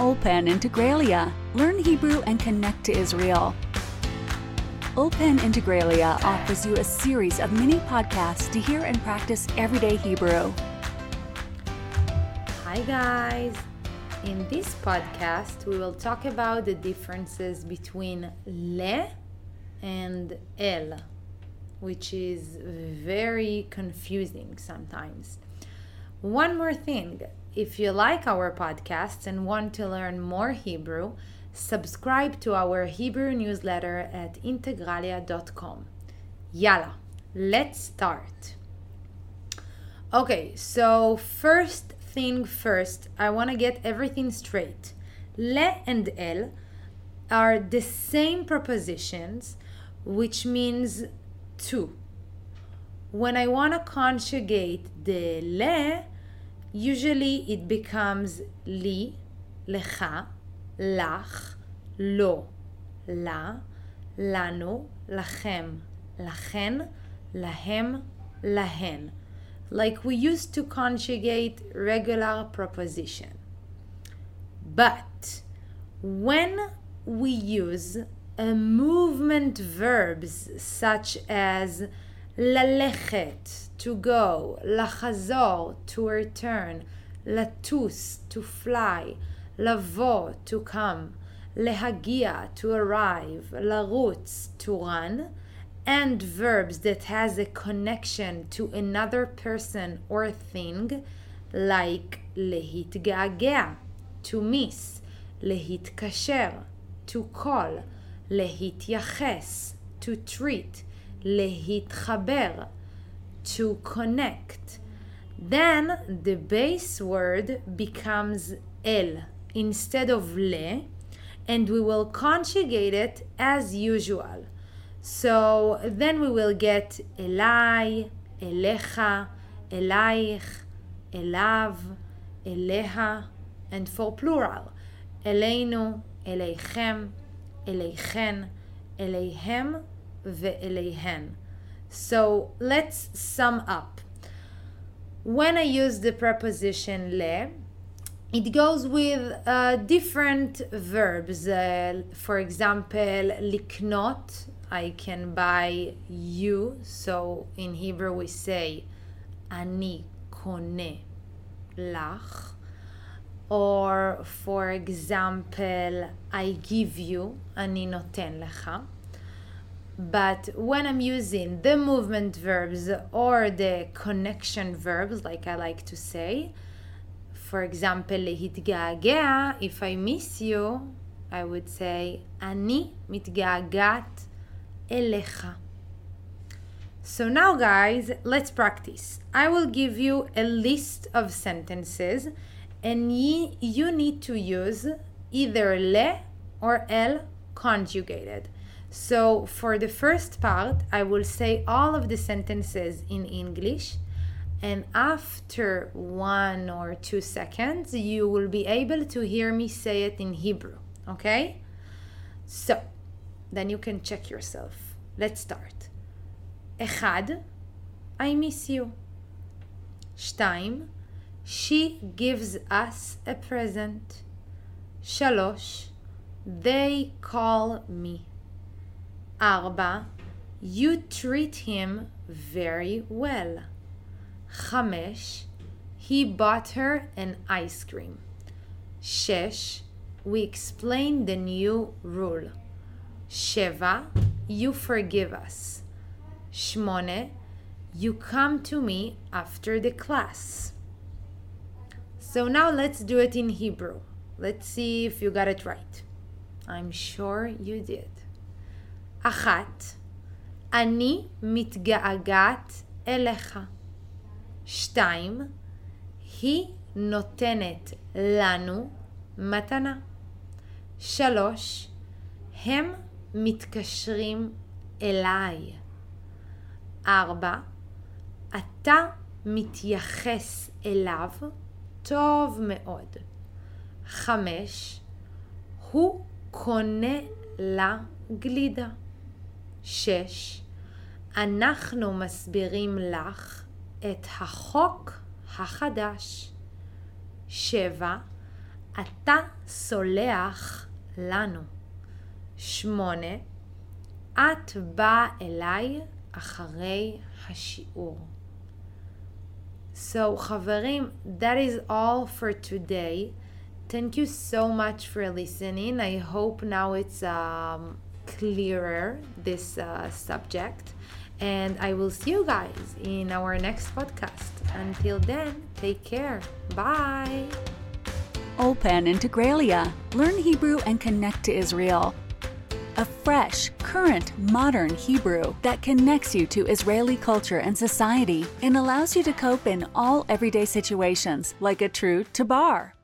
Ulpan Integraliah. Learn Hebrew and connect to Israel. Ulpan Integraliah offers you a series of mini podcasts to hear and practice everyday Hebrew. Hi, guys. In this podcast, we will talk about the differences between le and el, which is very confusing sometimes. One more thing if you like our podcasts and want to learn more Hebrew, subscribe to our Hebrew newsletter at integraliah.com. Yalla, let's start. Okay, so first thing first, I want to get everything straight. Le and el are the same prepositions, which means to. When I want to conjugate the le, usually it becomes li, lecha, lach, lo, la, lanu, lachem, lachen, lahem, lahen. Like we used to conjugate regular preposition. But when we use a movement verbs such as ללכת, to go, לחזור, to return, לטוס, to fly, לבוא, to come, להגיע, to arrive, לרוץ, to run, and verbs that has a connection to another person or thing, like להתגעגע, to miss, להתקשר, to call, להתייחס, to treat, להתחבר, to connect. Then the base word becomes el instead of le, and we will conjugate it as usual. So then we will get elai, elecha, elaich, elav, eleha, and for plural, eleinu, eleichem, eleichen, eleihem, ve'eleihen. So let's sum up. When I use the preposition le, it goes with uh, different verbs. Uh, for example, liknot, I can buy you. So in Hebrew we say ani kone lach. Or for example, I give you, ani noten lecha. But when I'm using the movement verbs or the connection verbs, like I like to say, for example, להתגעגע, if I miss you, I would say, אני מתגעגעת אליך. So now guys, let's practice. I will give you a list of sentences and ye, you need to use either le or el conjugated. So for the first part, I will say all of the sentences in English. And after one or two seconds, you will be able to hear me say it in Hebrew. Okay? So, then you can check yourself. Let's start. אחד, I miss you. שתיים, she gives us a present. שלוש, they call me. 4. You treat him very well. 5. He bought her an ice cream. 6. We explain the new rule. 7. You forgive us. 8. You come to me after the class. So now let's do it in Hebrew. Let's see if you got it right. I'm sure you did. אחת, אני מתגעגעת אליך. שתיים, היא נותנת לנו מתנה. שלוש, הם מתקשרים אליי. ארבע, אתה מתייחס אליו טוב מאוד. חמש, הוא קונה לה גלידה. שש, אנחנו מסבירים לך את החוק החדש. שבע, אתה סולח לנו. שמונה, את באה אליי אחרי השיעור. So, חברים, that is all for today. Thank you so much for listening. I hope now it's um, clearer, this uh, subject. And I will see you guys in our next podcast. Until then, take care. Bye. Ulpan Integraliah. Learn Hebrew and connect to Israel. A fresh, current, modern Hebrew that connects you to Israeli culture and society and allows you to cope in all everyday situations like a true tabar.